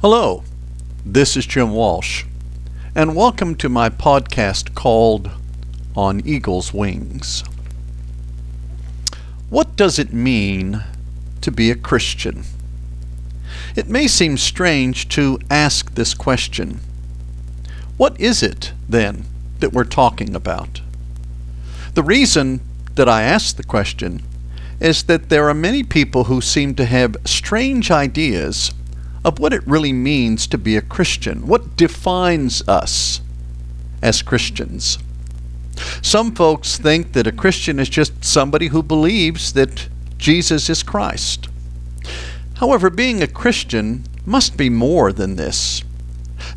Hello, this is Jim Walsh, and welcome to my podcast called On Eagle's Wings. What does it mean to be a Christian? It may seem strange to ask this question. What is it, then, that we're talking about? The reason that I ask the question is that there are many people who seem to have strange ideas of what it really means to be a Christian, what defines us as Christians. Some folks think that a Christian is just somebody who believes that Jesus is Christ. However, being a Christian must be more than this.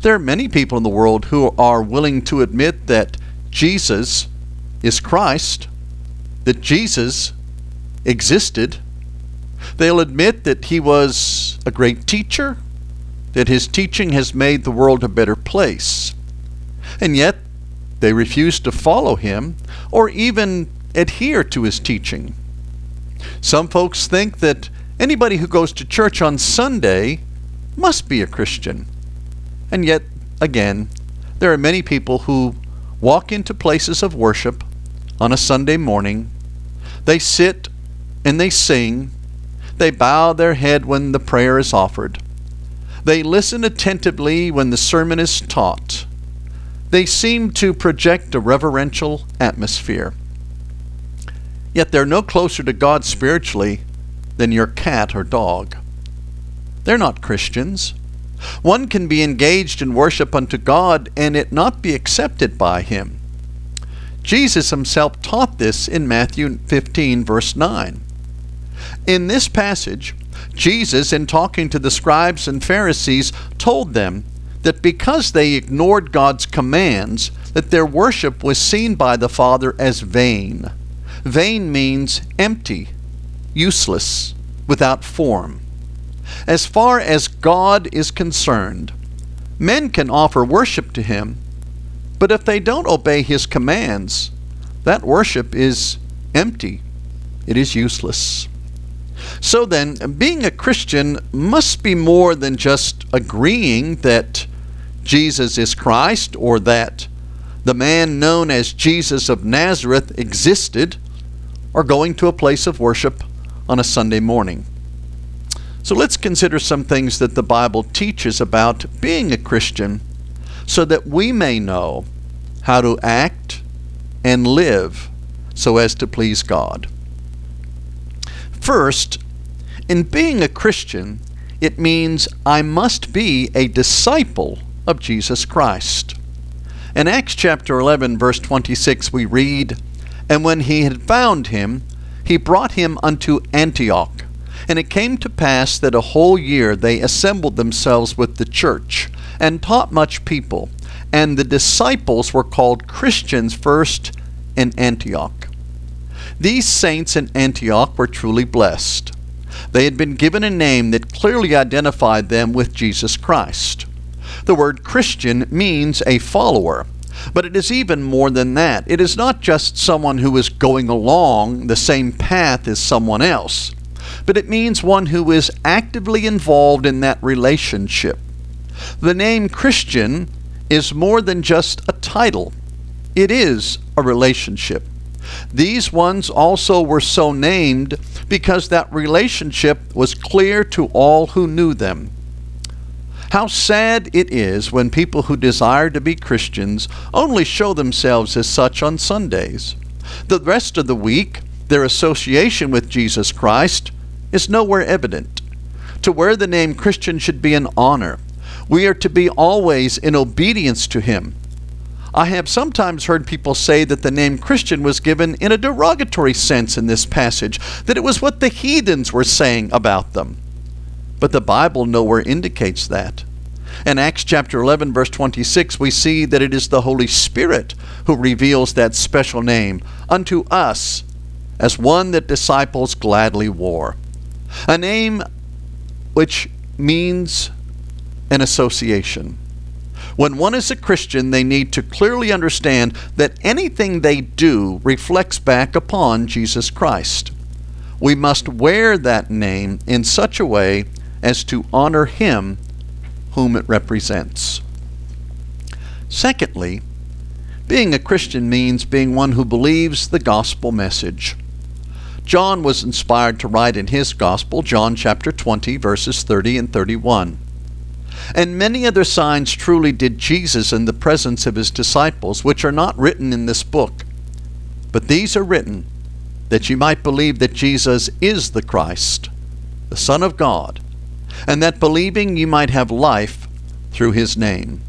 There are many people in the world who are willing to admit that Jesus is Christ, that Jesus existed. They'll admit that he was a great teacher, that his teaching has made the world a better place. And yet, they refuse to follow him or even adhere to his teaching. Some folks think that anybody who goes to church on Sunday must be a Christian. And yet, again, there are many people who walk into places of worship on a Sunday morning. They sit and they sing. They bow their head when the prayer is offered. They listen attentively when the sermon is taught. They seem to project a reverential atmosphere. Yet they're no closer to God spiritually than your cat or dog. They're not Christians. One can be engaged in worship unto God and it not be accepted by Him. Jesus himself taught this in Matthew 15, verse 9. In this passage, Jesus, in talking to the scribes and Pharisees, told them that because they ignored God's commands, that their worship was seen by the Father as vain. Vain means empty, useless, without form. As far as God is concerned, men can offer worship to Him, but if they don't obey His commands, that worship is empty, it is useless. So then, being a Christian must be more than just agreeing that Jesus is Christ or that the man known as Jesus of Nazareth existed or going to a place of worship on a Sunday morning. So let's consider some things that the Bible teaches about being a Christian so that we may know how to act and live so as to please God. First, in being a Christian, it means I must be a disciple of Jesus Christ. In Acts chapter 11, verse 26, we read, And when he had found him, he brought him unto Antioch. And it came to pass that a whole year they assembled themselves with the church, and taught much people. And the disciples were called Christians first in Antioch. These saints in Antioch were truly blessed. They had been given a name that clearly identified them with Jesus Christ. The word Christian means a follower, but it is even more than that. It is not just someone who is going along the same path as someone else, but it means one who is actively involved in that relationship. The name Christian is more than just a title, it is a relationship. These ones also were so named because that relationship was clear to all who knew them. How sad it is when people who desire to be Christians only show themselves as such on Sundays. The rest of the week, their association with Jesus Christ is nowhere evident. To wear the name Christian should be an honor. We are to be always in obedience to Him. I have sometimes heard people say that the name Christian was given in a derogatory sense in this passage, that it was what the heathens were saying about them. But the Bible nowhere indicates that. In Acts chapter 11, verse 26, we see that it is the Holy Spirit who reveals that special name unto us as one that disciples gladly wore. A name which means an association. When one is a Christian, they need to clearly understand that anything they do reflects back upon Jesus Christ. We must wear that name in such a way as to honor Him whom it represents. Secondly, being a Christian means being one who believes the gospel message. John was inspired to write in his gospel, John chapter 20, verses 30 and 31. And many other signs truly did Jesus in the presence of his disciples, which are not written in this book. But these are written that you might believe that Jesus is the Christ, the Son of God, and that believing you might have life through his name.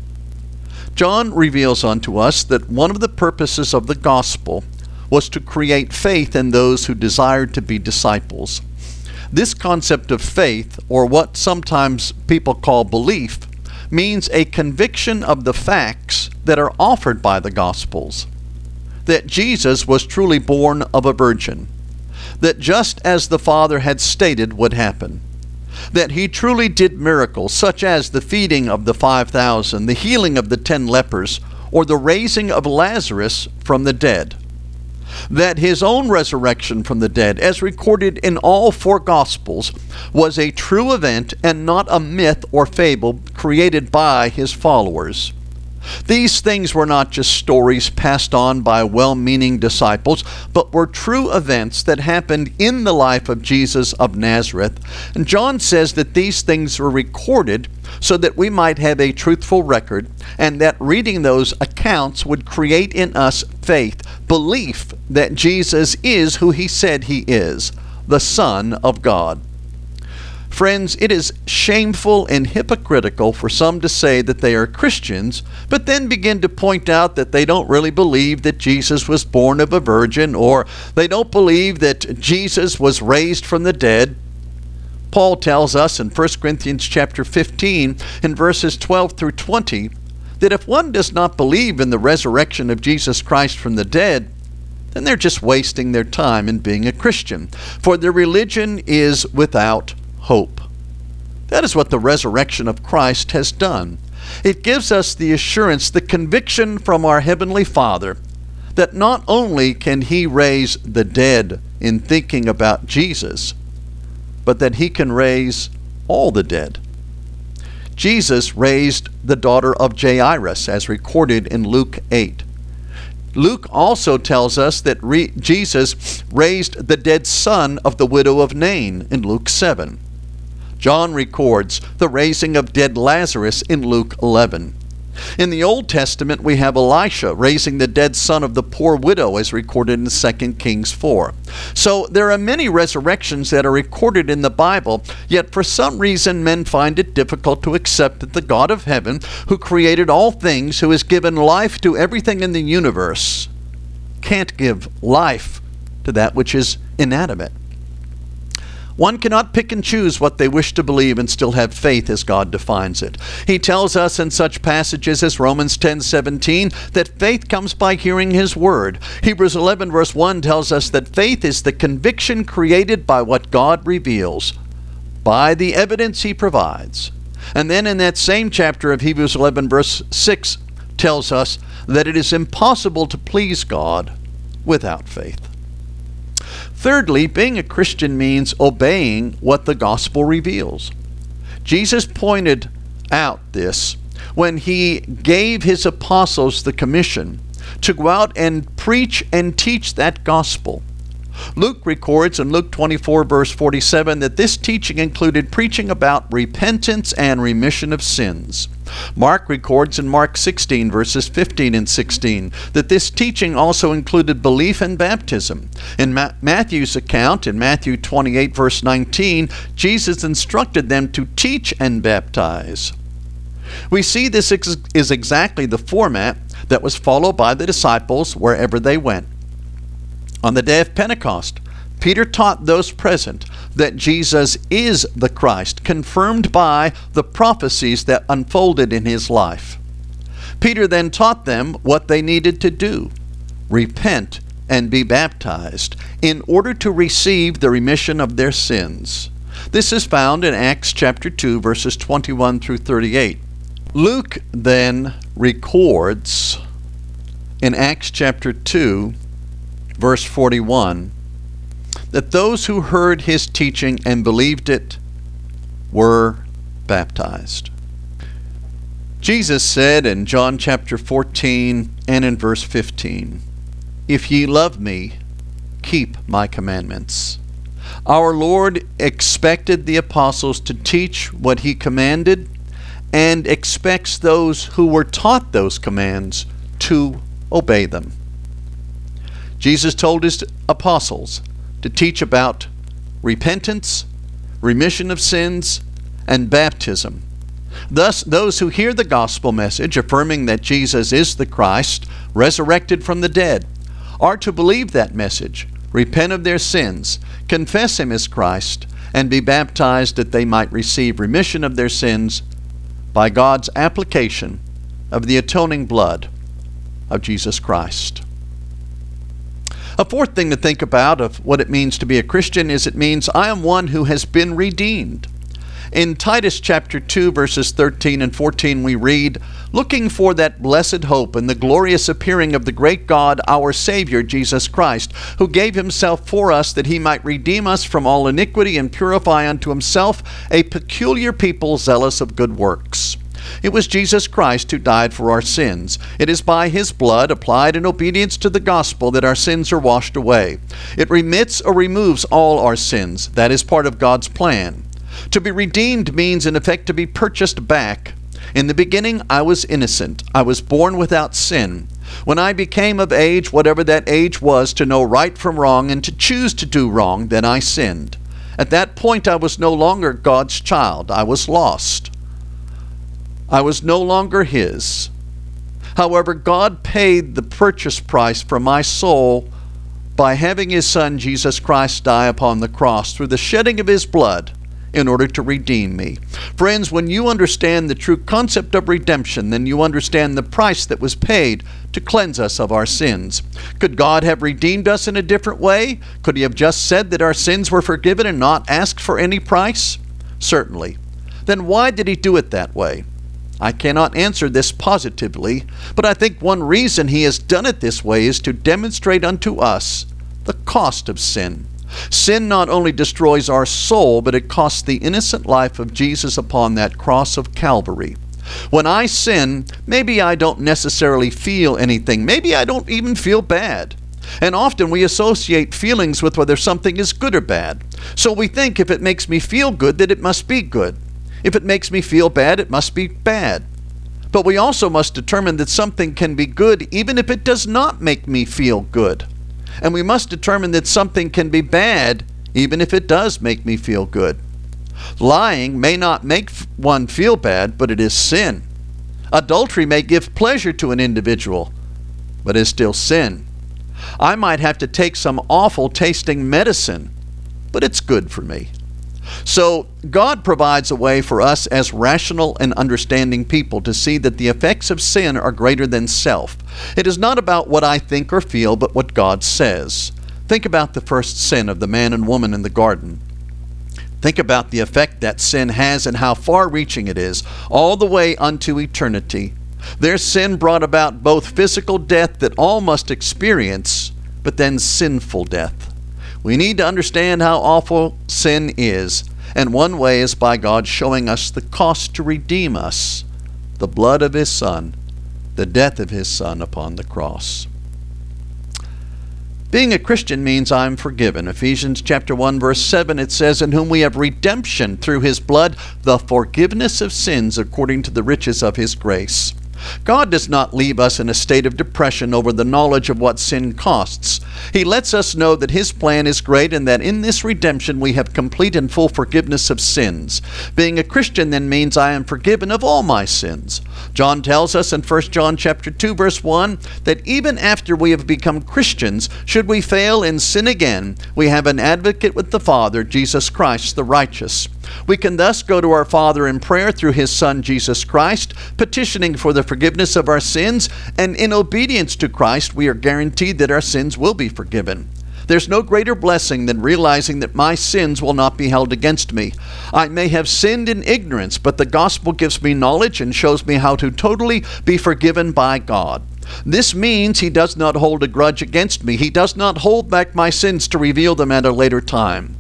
John reveals unto us that one of the purposes of the gospel was to create faith in those who desired to be disciples. This concept of faith, or what sometimes people call belief, means a conviction of the facts that are offered by the Gospels. That Jesus was truly born of a virgin. That just as the Father had stated would happen that he truly did miracles, such as the feeding of the 5,000, the healing of the ten lepers, or the raising of Lazarus from the dead. That his own resurrection from the dead, as recorded in all four Gospels, was a true event and not a myth or fable created by his followers. These things were not just stories passed on by well meaning disciples, but were true events that happened in the life of Jesus of Nazareth. And John says that these things were recorded so that we might have a truthful record, and that reading those accounts would create in us faith, belief that Jesus is who he said he is, the Son of God. Friends, it is shameful and hypocritical for some to say that they are Christians, but then begin to point out that they don't really believe that Jesus was born of a virgin, or they don't believe that Jesus was raised from the dead. Paul tells us in 1 Corinthians chapter 15 in verses 12 through 20 that if one does not believe in the resurrection of Jesus Christ from the dead, then they're just wasting their time in being a Christian, for their religion is without hope. That is what the resurrection of Christ has done. It gives us the assurance, the conviction from our Heavenly Father that not only can He raise the dead in thinking about Jesus, but that He can raise all the dead. Jesus raised the daughter of Jairus, as recorded in Luke 8. Luke also tells us that re- Jesus raised the dead son of the widow of Nain in Luke 7. John records the raising of dead Lazarus in Luke 11. In the Old Testament, we have Elisha raising the dead son of the poor widow, as recorded in 2 Kings 4. So there are many resurrections that are recorded in the Bible, yet for some reason men find it difficult to accept that the God of heaven, who created all things, who has given life to everything in the universe, can't give life to that which is inanimate. One cannot pick and choose what they wish to believe and still have faith as God defines it. He tells us in such passages as Romans 10:17 that faith comes by hearing his word. Hebrews 11 verse 1 tells us that faith is the conviction created by what God reveals, by the evidence he provides. And then in that same chapter of Hebrews 11 verse 6 tells us that it is impossible to please God without faith. Thirdly, being a Christian means obeying what the gospel reveals. Jesus pointed out this when he gave his apostles the commission to go out and preach and teach that gospel. Luke records in Luke 24, verse 47, that this teaching included preaching about repentance and remission of sins. Mark records in Mark 16, verses 15 and 16, that this teaching also included belief and baptism. In Ma- Matthew's account, in Matthew 28, verse 19, Jesus instructed them to teach and baptize. We see this ex- is exactly the format that was followed by the disciples wherever they went. On the day of Pentecost, Peter taught those present that Jesus is the Christ, confirmed by the prophecies that unfolded in his life. Peter then taught them what they needed to do repent and be baptized in order to receive the remission of their sins. This is found in Acts chapter 2, verses 21 through 38. Luke then records in Acts chapter 2 verse 41, that those who heard his teaching and believed it were baptized. Jesus said in John chapter 14 and in verse 15, If ye love me, keep my commandments. Our Lord expected the apostles to teach what he commanded and expects those who were taught those commands to obey them. Jesus told his apostles to teach about repentance, remission of sins, and baptism Thus, those who hear the gospel message affirming that Jesus is the Christ, resurrected from the dead, are to believe that message, repent of their sins, confess Him as Christ, and be baptized that they might receive remission of their sins by God's application of the atoning blood of Jesus Christ. A fourth thing to think about of what it means to be a Christian is it means I am one who has been redeemed. In Titus chapter 2, verses 13 and 14, we read, Looking for that blessed hope and the glorious appearing of the great God, our Savior, Jesus Christ, who gave himself for us that he might redeem us from all iniquity and purify unto himself a peculiar people zealous of good works. It was Jesus Christ who died for our sins. It is by his blood, applied in obedience to the gospel, that our sins are washed away. It remits or removes all our sins. That is part of God's plan. To be redeemed means, in effect, to be purchased back. In the beginning, I was innocent. I was born without sin. When I became of age, whatever that age was, to know right from wrong and to choose to do wrong, then I sinned. At that point, I was no longer God's child. I was lost. I was no longer His. However, God paid the purchase price for my soul by having His Son, Jesus Christ, die upon the cross through the shedding of His blood in order to redeem me. Friends, when you understand the true concept of redemption, then you understand the price that was paid to cleanse us of our sins. Could God have redeemed us in a different way? Could He have just said that our sins were forgiven and not asked for any price? Certainly. Then why did He do it that way? I cannot answer this positively, but I think one reason He has done it this way is to demonstrate unto us the cost of sin. Sin not only destroys our soul, but it costs the innocent life of Jesus upon that cross of Calvary. When I sin, maybe I don't necessarily feel anything. Maybe I don't even feel bad. And often we associate feelings with whether something is good or bad. So we think if it makes me feel good, that it must be good. If it makes me feel bad, it must be bad. But we also must determine that something can be good even if it does not make me feel good. And we must determine that something can be bad even if it does make me feel good. Lying may not make one feel bad, but it is sin. Adultery may give pleasure to an individual, but is still sin. I might have to take some awful tasting medicine, but it's good for me. So, God provides a way for us as rational and understanding people to see that the effects of sin are greater than self. It is not about what I think or feel, but what God says. Think about the first sin of the man and woman in the garden. Think about the effect that sin has and how far reaching it is, all the way unto eternity. Their sin brought about both physical death that all must experience, but then sinful death. We need to understand how awful sin is, and one way is by God showing us the cost to redeem us the blood of His Son, the death of His Son upon the cross. Being a Christian means I'm forgiven. Ephesians chapter 1 verse 7 it says in whom we have redemption through his blood the forgiveness of sins according to the riches of his grace. God does not leave us in a state of depression over the knowledge of what sin costs. He lets us know that His plan is great and that in this redemption we have complete and full forgiveness of sins. Being a Christian then means I am forgiven of all my sins. John tells us in 1 John chapter 2 verse 1 that even after we have become Christians, should we fail and sin again, we have an advocate with the Father, Jesus Christ the righteous. We can thus go to our Father in prayer through His Son Jesus Christ, petitioning for the forgiveness of our sins, and in obedience to Christ, we are guaranteed that our sins will be forgiven. There's no greater blessing than realizing that my sins will not be held against me. I may have sinned in ignorance, but the gospel gives me knowledge and shows me how to totally be forgiven by God. This means he does not hold a grudge against me. He does not hold back my sins to reveal them at a later time.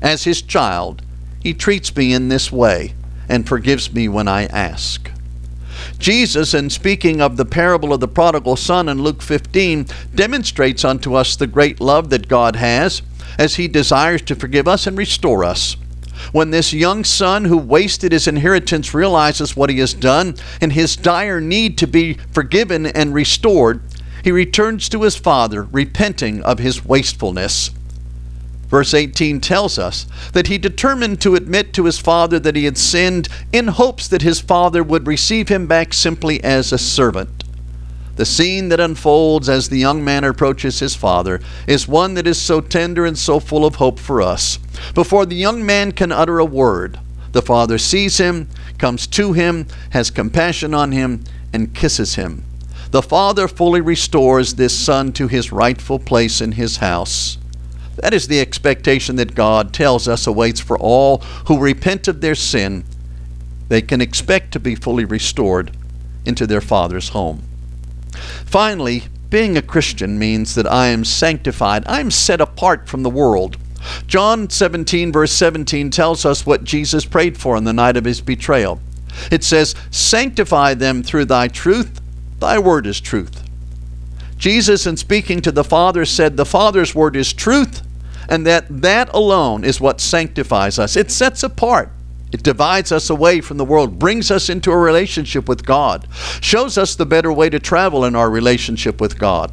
As his child, he treats me in this way and forgives me when I ask. Jesus, in speaking of the parable of the prodigal son in Luke 15, demonstrates unto us the great love that God has as he desires to forgive us and restore us. When this young son who wasted his inheritance realizes what he has done and his dire need to be forgiven and restored, he returns to his father, repenting of his wastefulness. Verse 18 tells us that he determined to admit to his father that he had sinned in hopes that his father would receive him back simply as a servant. The scene that unfolds as the young man approaches his father is one that is so tender and so full of hope for us. Before the young man can utter a word, the father sees him, comes to him, has compassion on him, and kisses him. The father fully restores this son to his rightful place in his house. That is the expectation that God tells us awaits for all who repent of their sin. They can expect to be fully restored into their Father's home. Finally, being a Christian means that I am sanctified. I am set apart from the world. John 17, verse 17, tells us what Jesus prayed for on the night of his betrayal. It says, Sanctify them through thy truth, thy word is truth. Jesus, in speaking to the Father, said, The Father's word is truth, and that that alone is what sanctifies us. It sets apart. It divides us away from the world, brings us into a relationship with God, shows us the better way to travel in our relationship with God.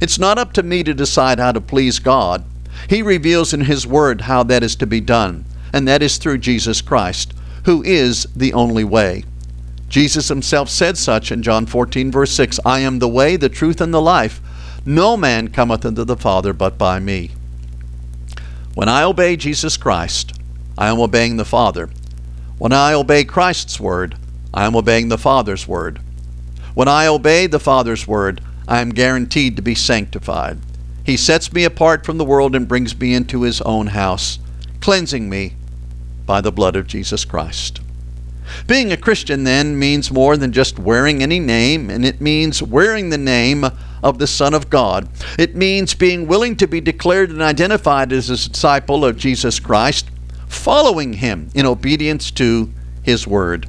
It's not up to me to decide how to please God. He reveals in His Word how that is to be done, and that is through Jesus Christ, who is the only way. Jesus himself said such in John 14, verse 6 I am the way, the truth, and the life. No man cometh unto the Father but by me. When I obey Jesus Christ, I am obeying the Father. When I obey Christ's word, I am obeying the Father's word. When I obey the Father's word, I am guaranteed to be sanctified. He sets me apart from the world and brings me into his own house, cleansing me by the blood of Jesus Christ. Being a Christian, then, means more than just wearing any name, and it means wearing the name of the Son of God. It means being willing to be declared and identified as a disciple of Jesus Christ, following Him in obedience to His Word,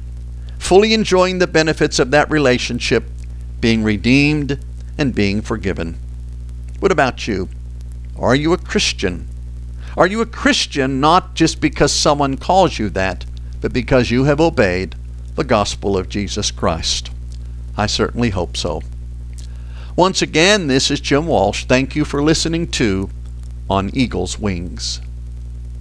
fully enjoying the benefits of that relationship, being redeemed and being forgiven. What about you? Are you a Christian? Are you a Christian not just because someone calls you that? But because you have obeyed the gospel of Jesus Christ. I certainly hope so. Once again, this is Jim Walsh. Thank you for listening to On Eagle's Wings.